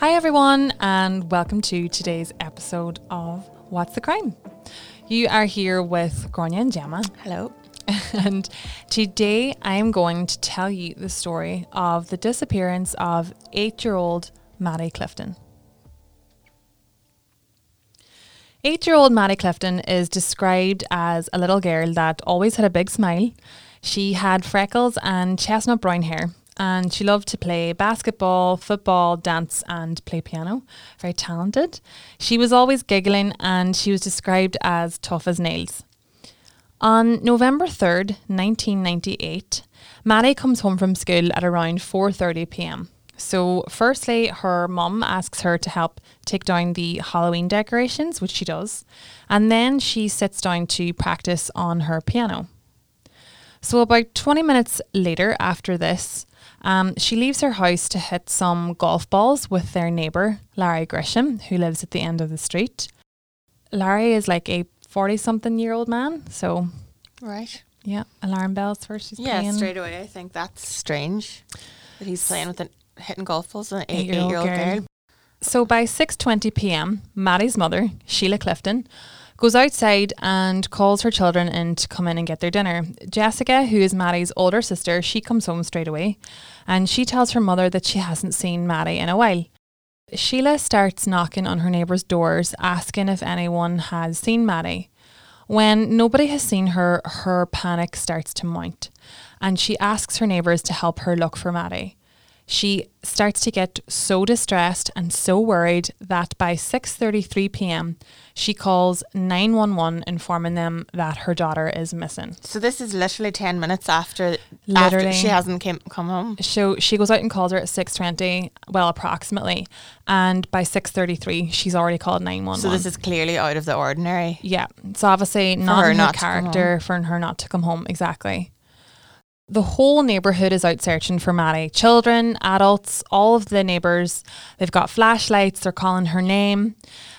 Hi, everyone, and welcome to today's episode of What's the Crime? You are here with Grania and Gemma. Hello. And today I'm going to tell you the story of the disappearance of eight year old Maddie Clifton. Eight year old Maddie Clifton is described as a little girl that always had a big smile. She had freckles and chestnut brown hair, and she loved to play basketball, football, dance, and play piano. Very talented. She was always giggling, and she was described as tough as nails. On November 3rd, 1998, Maddie comes home from school at around 4:30 p.m. So, firstly, her mum asks her to help take down the Halloween decorations, which she does, and then she sits down to practice on her piano. So, about 20 minutes later, after this, um, she leaves her house to hit some golf balls with their neighbour, Larry Grisham, who lives at the end of the street. Larry is like a 40 something year old man, so Right. yeah, alarm bells first. She's Yeah, playing. straight away. I think that's strange that he's playing with an hitting golf balls with an Eight-year-old eight-year-old girl. girl. So by 6:20 p.m., Maddie's mother, Sheila Clifton, goes outside and calls her children in to come in and get their dinner. Jessica, who is Maddie's older sister, she comes home straight away and she tells her mother that she hasn't seen Maddie in a while. Sheila starts knocking on her neighbours' doors asking if anyone has seen Maddie. When nobody has seen her, her panic starts to mount and she asks her neighbours to help her look for Maddie. She starts to get so distressed and so worried that by 6:33 p.m. she calls 911 informing them that her daughter is missing. So this is literally ten minutes after, Literally. after she hasn't came, come home. So she goes out and calls her at 6:20, well approximately, and by 6:33 she's already called 911. So this is clearly out of the ordinary. Yeah. So obviously not her her not character for her not to come home. Exactly. The whole neighborhood is out searching for Maddie. Children, adults, all of the neighbors. They've got flashlights. They're calling her name.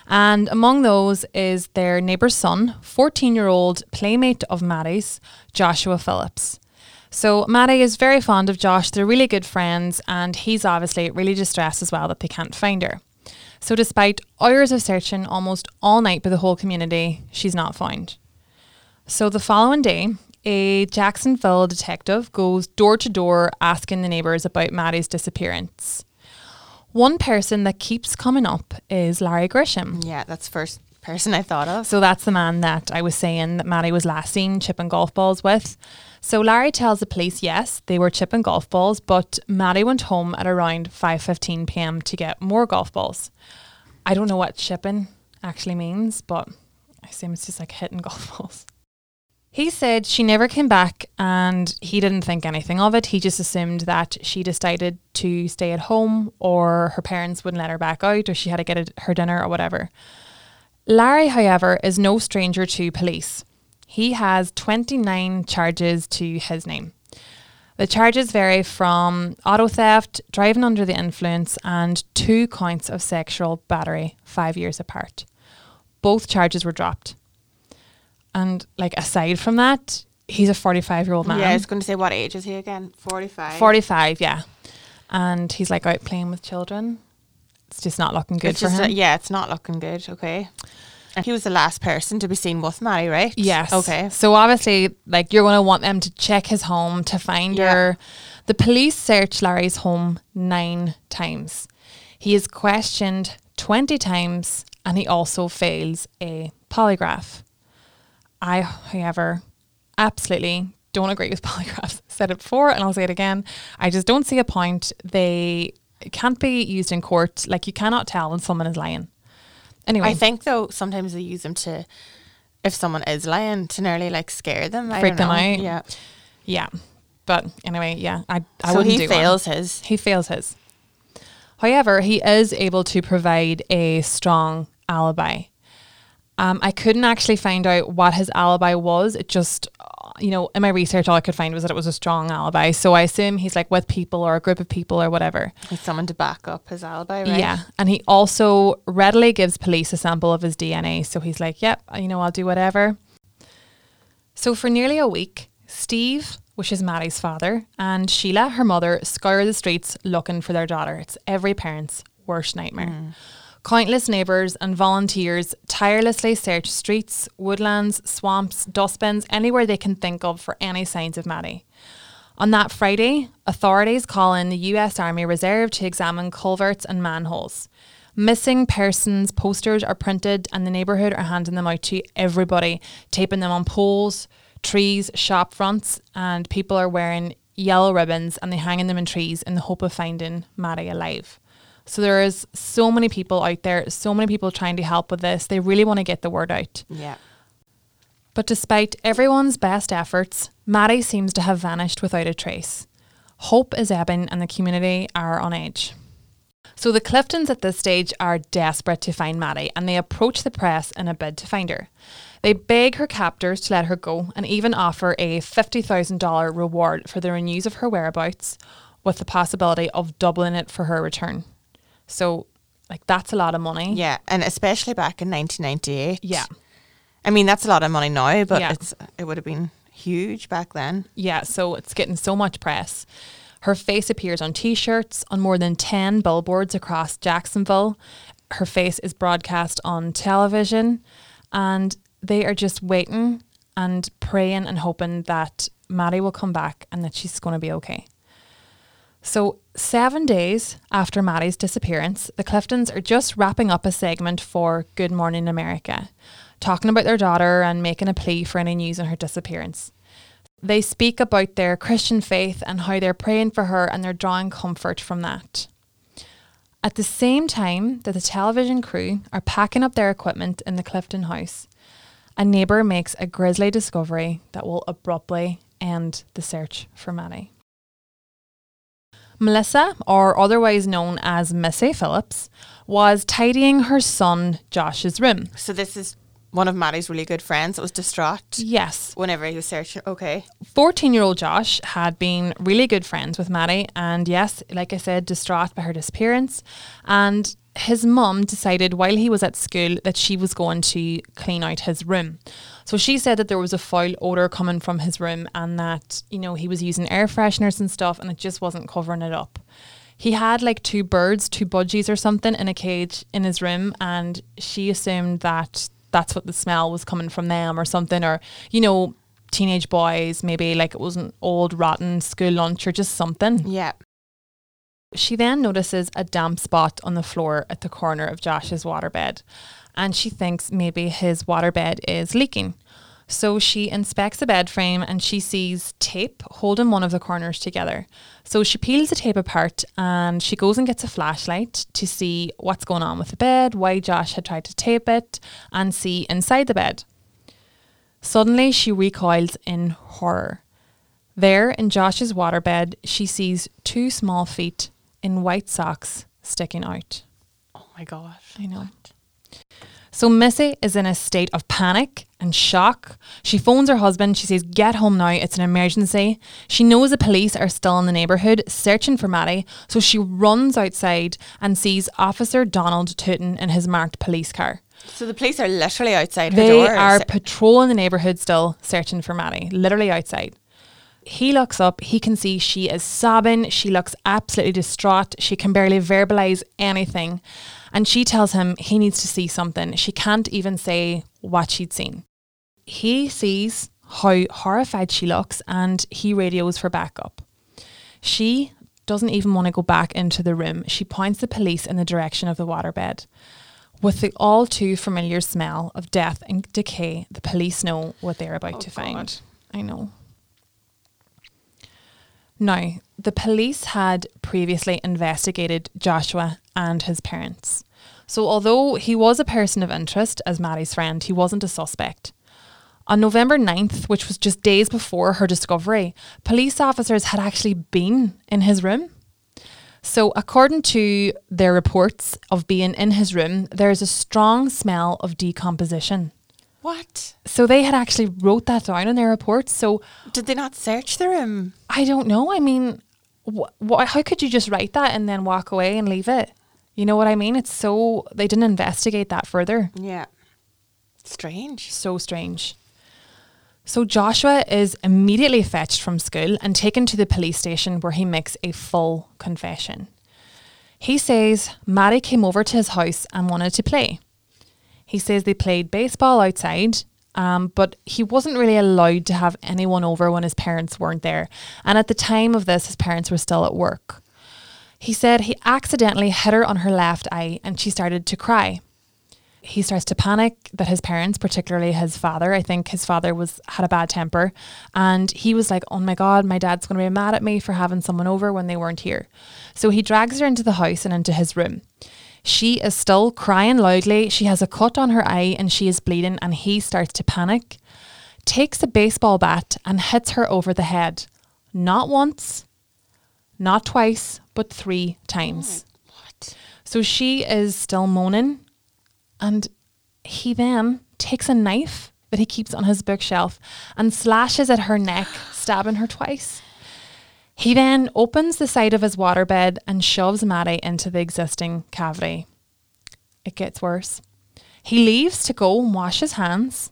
And among those is their neighbor's son, 14 year old playmate of Maddie's, Joshua Phillips. So Maddie is very fond of Josh. They're really good friends, and he's obviously really distressed as well that they can't find her. So, despite hours of searching almost all night by the whole community, she's not found. So, the following day, a Jacksonville detective goes door to door asking the neighbours about Maddie's disappearance. One person that keeps coming up is Larry Grisham. Yeah, that's the first person I thought of. So that's the man that I was saying that Maddie was last seen chipping golf balls with. So Larry tells the police yes, they were chipping golf balls, but Maddie went home at around 5:15 p.m. to get more golf balls. I don't know what chipping actually means, but I assume it's just like hitting golf balls. He said she never came back and he didn't think anything of it. He just assumed that she decided to stay at home or her parents wouldn't let her back out or she had to get a, her dinner or whatever. Larry, however, is no stranger to police. He has 29 charges to his name. The charges vary from auto theft, driving under the influence, and two counts of sexual battery, five years apart. Both charges were dropped. And, like, aside from that, he's a 45 year old man. Yeah, I was going to say, what age is he again? 45. 45, yeah. And he's like out playing with children. It's just not looking good It's for him. uh, yeah, it's not looking good. Okay. And he was the last person to be seen with Maddie, right? Yes. Okay. So obviously, like you're going to want them to check his home to find Yeah. her. The police search Larry's home nine times. He is questioned 20 times and he also fails a polygraph. I, however, absolutely don't agree with polygraphs. Said it before and I'll say it again. I just don't see a point. They can't be used in court. Like you cannot tell when someone is lying. Anyway, I think though sometimes they use them to, if someone is lying, to nearly like scare them. I Freak don't them out. Yeah. yeah. But anyway, yeah, I, I so wouldn't he do one. fails his. He fails his. However, he is able to provide a strong alibi. Um, I couldn't actually find out what his alibi was. It just, you know, in my research, all I could find was that it was a strong alibi. So I assume he's like with people or a group of people or whatever. With someone to back up his alibi, right? Yeah. And he also readily gives police a sample of his DNA. So he's like, yep, you know, I'll do whatever. So for nearly a week, Steve, which is Maddie's father, and Sheila, her mother, scour the streets looking for their daughter. It's every parent's worst nightmare. Countless neighbours and volunteers tirelessly search streets, woodlands, swamps, dustbins, anywhere they can think of for any signs of Maddie. On that Friday, authorities call in the US Army Reserve to examine culverts and manholes. Missing persons posters are printed, and the neighbourhood are handing them out to everybody, taping them on poles, trees, shop fronts, and people are wearing yellow ribbons and they're hanging them in trees in the hope of finding Maddie alive. So there is so many people out there, so many people trying to help with this. They really want to get the word out. Yeah. But despite everyone's best efforts, Maddie seems to have vanished without a trace. Hope is ebbing and the community are on edge. So the Cliftons at this stage are desperate to find Maddie and they approach the press in a bid to find her. They beg her captors to let her go and even offer a $50,000 reward for the news of her whereabouts with the possibility of doubling it for her return. So, like, that's a lot of money. Yeah. And especially back in 1998. Yeah. I mean, that's a lot of money now, but Yeah. it's it would have been huge back then. Yeah, so it's getting so much press. Her face appears on t shirts, on more than 10 billboards across Jacksonville. Her face is broadcast on television, and they are just waiting and praying and hoping that Maddie will come back and that she's going to be okay. So, seven days after Maddie's disappearance, the Cliftons are just wrapping up a segment for Good Morning America, talking about their daughter and making a plea for any news on her disappearance. They speak about their Christian faith and how they're praying for her and they're drawing comfort from that. At the same time that the television crew are packing up their equipment in the Clifton house, a neighbour makes a grisly discovery that will abruptly end the search for Maddie. Melissa, or otherwise known as Missy Phillips, was tidying her son Josh's room. So this is one of Maddie's really good friends that was distraught Yes, whenever he was searching. Okay. 14 year old Josh had been really good friends with Maddie, and yes, like I said, distraught by her disappearance. And his mum decided while he was at school that she was going to clean out his room. So she said that there was a foul odour coming from his room and that, you know, he was using air fresheners and stuff and it just wasn't covering it up. He had like two birds, two budgies or something in a cage in his room, and she assumed that that's what the smell was coming from them or something, or, you know, teenage boys, maybe like it was an old rotten school lunch or just something. Yeah. She then notices a damp spot on the floor at the corner of Josh's waterbed and she thinks maybe his waterbed is leaking. So she inspects the bed frame and she sees tape holding one of the corners together. So she peels the tape apart and she goes and gets a flashlight to see what's going on with the bed, why Josh had tried to tape it, and see inside the bed. Suddenly she recoils in horror. There in Josh's waterbed, she sees two small feet in white socks sticking out. Oh my gosh. I know. So Missy is in a state of panic and shock. She phones her husband. She says, Get home now. It's an emergency. She knows the police are still in the neighbourhood searching for Maddie. So she runs outside and sees Officer Donald Tootin in his marked police car. So the police are literally outside her door. They are patrolling the neighbourhood still, searching for Maddie, literally outside. He looks up, he can see she is sobbing. She looks absolutely distraught. She can barely verbalize anything. And she tells him he needs to see something. She can't even say what she'd seen. He sees how horrified she looks and he radios for backup. She doesn't even want to go back into the room. She points the police in the direction of the waterbed. With the all too familiar smell of death and decay, the police know what they're about Oh, to find. I know. Now, the police had previously investigated Joshua and his parents. So, although he was a person of interest as Maddie's friend, he wasn't a suspect. On November 9th, which was just days before her discovery, police officers had actually been in his room. So, according to their reports of being in his room, there's a strong smell of decomposition. What? So, they had actually wrote that down in their reports. So, Did they not search the room? I don't know. I mean, wh- wh- how could you just write that and then walk away and leave it? You know what I mean? It's so, they didn't investigate that further. Yeah. Strange. So strange. So Joshua is immediately fetched from school and taken to the police station where he makes a full confession. He says Maddie came over to his house and wanted to play. He says they played baseball outside, um, but he wasn't really allowed to have anyone over when his parents weren't there. And at the time of this, his parents were still at work. He said he accidentally hit her on her left eye and she started to cry he starts to panic that his parents, particularly his father, I think his father was had a bad temper, and he was like, "Oh my god, my dad's going to be mad at me for having someone over when they weren't here." So he drags her into the house and into his room. She is still crying loudly. She has a cut on her eye and she is bleeding, and he starts to panic. Takes a baseball bat and hits her over the head. Not once, not twice, but three times. Oh, what? So she is still moaning and he then takes a knife that he keeps on his bookshelf and slashes at her neck, stabbing her twice. He then opens the side of his waterbed and shoves Maddie into the existing cavity. It gets worse. He leaves to go and wash his hands.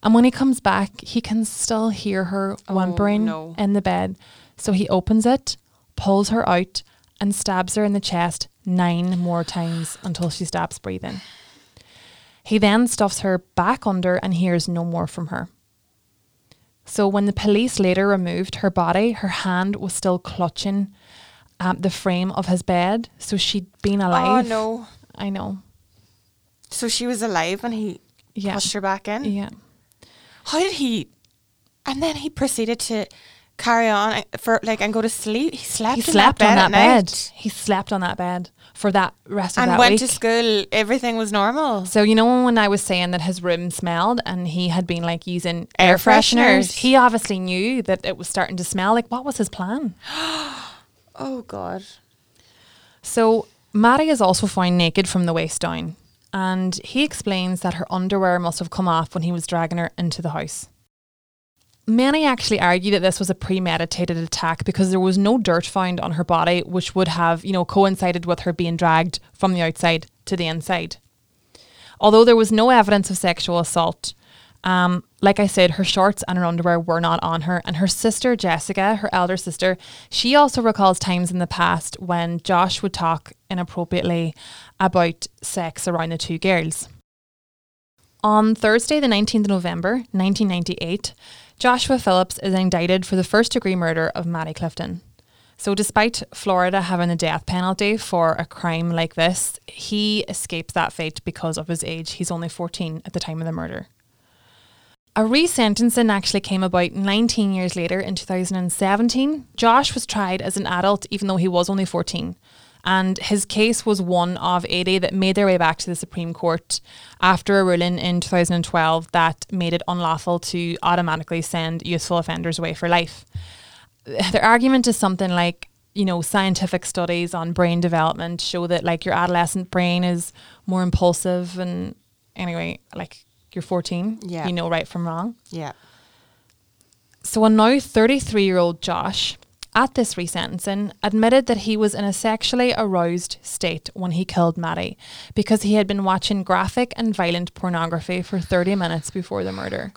And when he comes back, he can still hear her Oh, whimpering no. in the bed. So he opens it, pulls her out, and stabs her in the chest nine more times until she stops breathing. He then stuffs her back under and hears no more from her. So when the police later removed her body, her hand was still clutching um, the frame of his bed. So she'd been alive. Oh no. I know. So she was alive and he Yeah. pushed her back in. Yeah. How did he? And then he proceeded to carry on for like and go to sleep. He slept. He slept that on that bed. He slept on that bed for that rest of and that went week. to school. Everything was normal. So you know when I was saying that his room smelled and he had been like using Air air, fresheners, fresheners. he obviously knew that it was starting to smell. Like what was his plan? Oh God. So Maddie is also found naked from the waist down, and he explains that her underwear must have come off when he was dragging her into the house. Many actually argue that this was a premeditated attack because there was no dirt found on her body, which would have, you know, coincided with her being dragged from the outside to the inside. Although there was no evidence of sexual assault, um, like I said, her shorts and her underwear were not on her. And her sister, Jessica, her elder sister, she also recalls times in the past when Josh would talk inappropriately about sex around the two girls. On Thursday, the 19th of November, 1998, Joshua Phillips is indicted for the first degree murder of Maddie Clifton. So, despite Florida having the death penalty for a crime like this, he escapes that fate because of his age. He's only 14 at the time of the murder. A resentencing actually came about 19 years later in 2017. Josh was tried as an adult, even though he was only 14. And his case was one of 80 that made their way back to the Supreme Court after a ruling in 2012 that made it unlawful to automatically send youthful offenders away for life. Their argument is something like, you know, scientific studies on brain development show that like your adolescent brain is more impulsive and anyway, like you're 14, Yeah. you know right from wrong. Yeah. So a now 33 year old Josh, at this resentencing, admitted that he was in a sexually aroused state when he killed Maddie because he had been watching graphic and violent pornography for 30 minutes before the murder.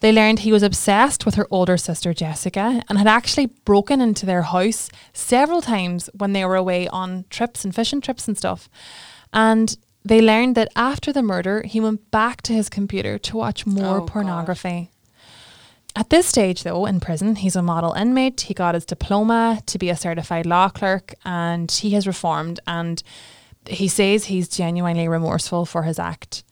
They learned he was obsessed with her older sister Jessica and had actually broken into their house several times when they were away on trips and fishing trips and stuff. And they learned that after the murder, he went back to his computer to watch more Oh, pornography. At this stage, though, in prison, he's a model inmate. He got his diploma to be a certified law clerk and he has reformed. And he says he's genuinely remorseful for his act.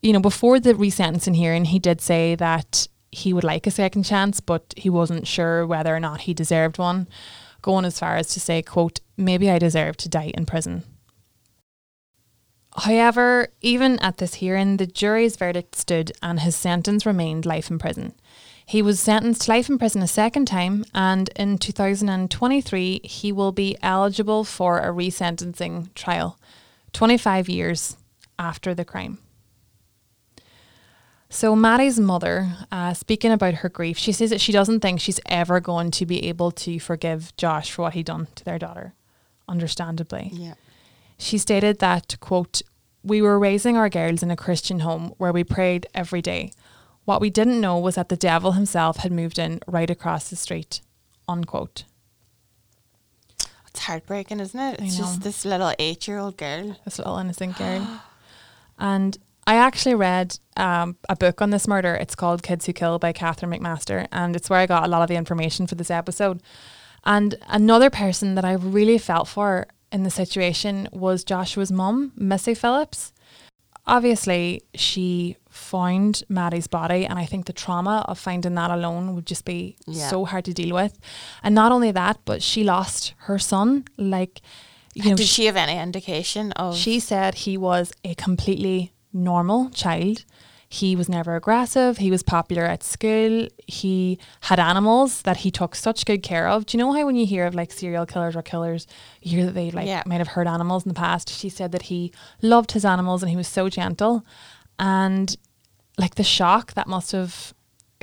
You know, before the resentencing hearing, he did say that he would like a second chance, but he wasn't sure whether or not he deserved one, going as far as to say, quote, maybe I deserve to die in prison. However, even at this hearing, the jury's verdict stood and his sentence remained life in prison. He was sentenced to life in prison a second time, and in 2023, he will be eligible for a resentencing trial 25 years after the crime. So, Maddie's mother, uh, speaking about her grief, she says that she doesn't think she's ever going to be able to forgive Josh for what he done to their daughter, understandably. Yeah. She stated that, quote, we were raising our girls in a Christian home where we prayed every day. What we didn't know was that the devil himself had moved in right across the street, unquote. It's heartbreaking, isn't it? It's just this little eight year old girl. this little innocent girl. and I actually read um, a book on this murder. It's called Kids Who Kill by Catherine McMaster, and it's where I got a lot of the information for this episode. And another person that I really felt for in the situation was Joshua's mum, Missy Phillips. Obviously, she found Maddie's body, and I think the trauma of finding that alone would just be Yeah. so hard to deal with. And not only that, but she lost her son. Like, you know, Did she have any indication of she said he was a completely normal child. He was never aggressive. He was popular at school. He had animals that he took such good care of. Do you know how when you hear of like serial killers or killers, you hear that they like Yeah. might have hurt animals in the past? She said that he loved his animals and he was so gentle. And like the shock that must have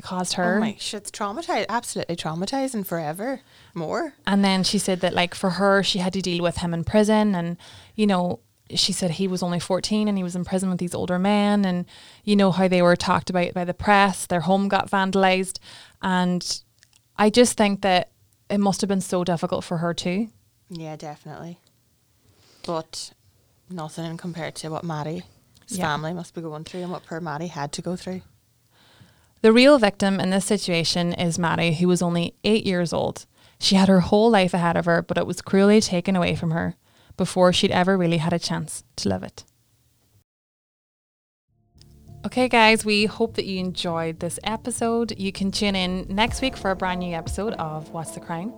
caused her. Oh my shit's traumatized absolutely traumatizing forever. More. And then she said that, like, for her, she had to deal with him in prison. And, you know, she said he was only 14 and he was in prison with these older men. And, you know, how they were talked about by the press. Their home got vandalized. And I just think that it must have been so difficult for her, too. Yeah, definitely. But nothing compared to what Maddie's Yeah. family must be going through and what poor Maddie had to go through. The real victim in this situation is Maddie, who was only eight years old. She had her whole life ahead of her, but it was cruelly taken away from her before she'd ever really had a chance to live it. Okay, guys, we hope that you enjoyed this episode. You can tune in next week for a brand new episode of What's the Crime.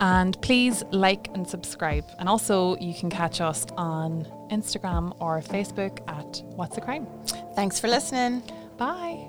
And please like and subscribe. And also, you can catch us on Instagram or Facebook at What's the Crime. Thanks for listening. Bye.